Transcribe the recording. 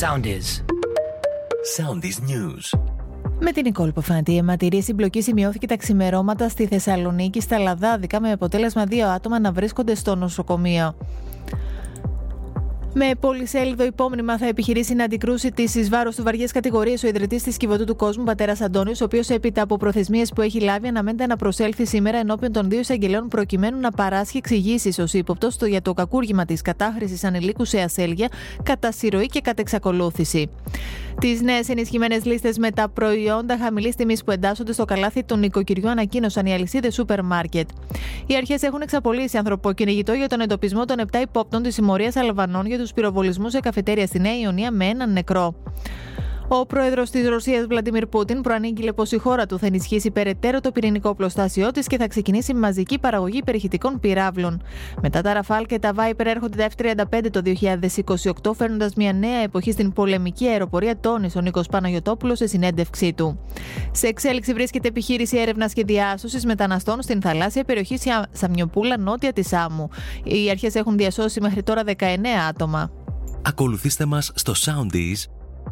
Soundies. Soundies News. Με την Νικόλ Ποφάντη, η αιματηρή συμπλοκή σημειώθηκε τα ξημερώματα στη Θεσσαλονίκη στα Λαδάδικα με αποτέλεσμα δύο άτομα να βρίσκονται στο νοσοκομείο. Με πολυσέλιδο υπόμνημα θα επιχειρήσει να αντικρούσει τις ει βάρο του βαριές κατηγορίες ο ιδρυτής της Κιβωτού του Κόσμου, πατέρας Αντώνη, ο οποίος έπειτα από προθεσμίες που έχει λάβει αναμένεται να προσέλθει σήμερα ενώπιον των δύο εισαγγελέων προκειμένου να παράσχει εξηγήσεις ως ύποπτος για το κακούργημα της κατάχρησης ανηλίκου σε ασέλγεια, κατά συρροή και κατά εξακολούθηση. Τις νέες ενισχυμένες λίστες με τα προϊόντα χαμηλής τιμής που εντάσσονται στο καλάθι των νοικοκυριών ανακοίνωσαν οι αλυσίδες σούπερ μάρκετ. Οι αρχές έχουν εξαπολύσει ανθρωποκυνηγητό για τον εντοπισμό των 7 υπόπτων της συμμορίας Αλβανών για τους πυροβολισμούς σε καφετέρια στη Νέα Ιωνία με έναν νεκρό. Ο πρόεδρος της Ρωσίας, Βλαντιμίρ Πούτιν, προανήγγειλε πως η χώρα του θα ενισχύσει περαιτέρω το πυρηνικό πλωστάσιό της και θα ξεκινήσει μαζική παραγωγή περιχητικών πυράβλων. Μετά τα Ραφάλ και τα Βάιπερ έρχονται τα F-35 το 2028, φέρνοντας μια νέα εποχή στην πολεμική αεροπορία, τόνισε ο Νίκος Παναγιοτόπουλος σε συνέντευξή του. Σε εξέλιξη βρίσκεται επιχείρηση έρευνας και διάσωσης μεταναστών στην θαλάσσια περιοχή Σαμιοπούλα, νότια της Άμμου. Οι αρχές έχουν διασώσει μέχρι τώρα 19 άτομα. Ακολουθήστε μας στο Soundees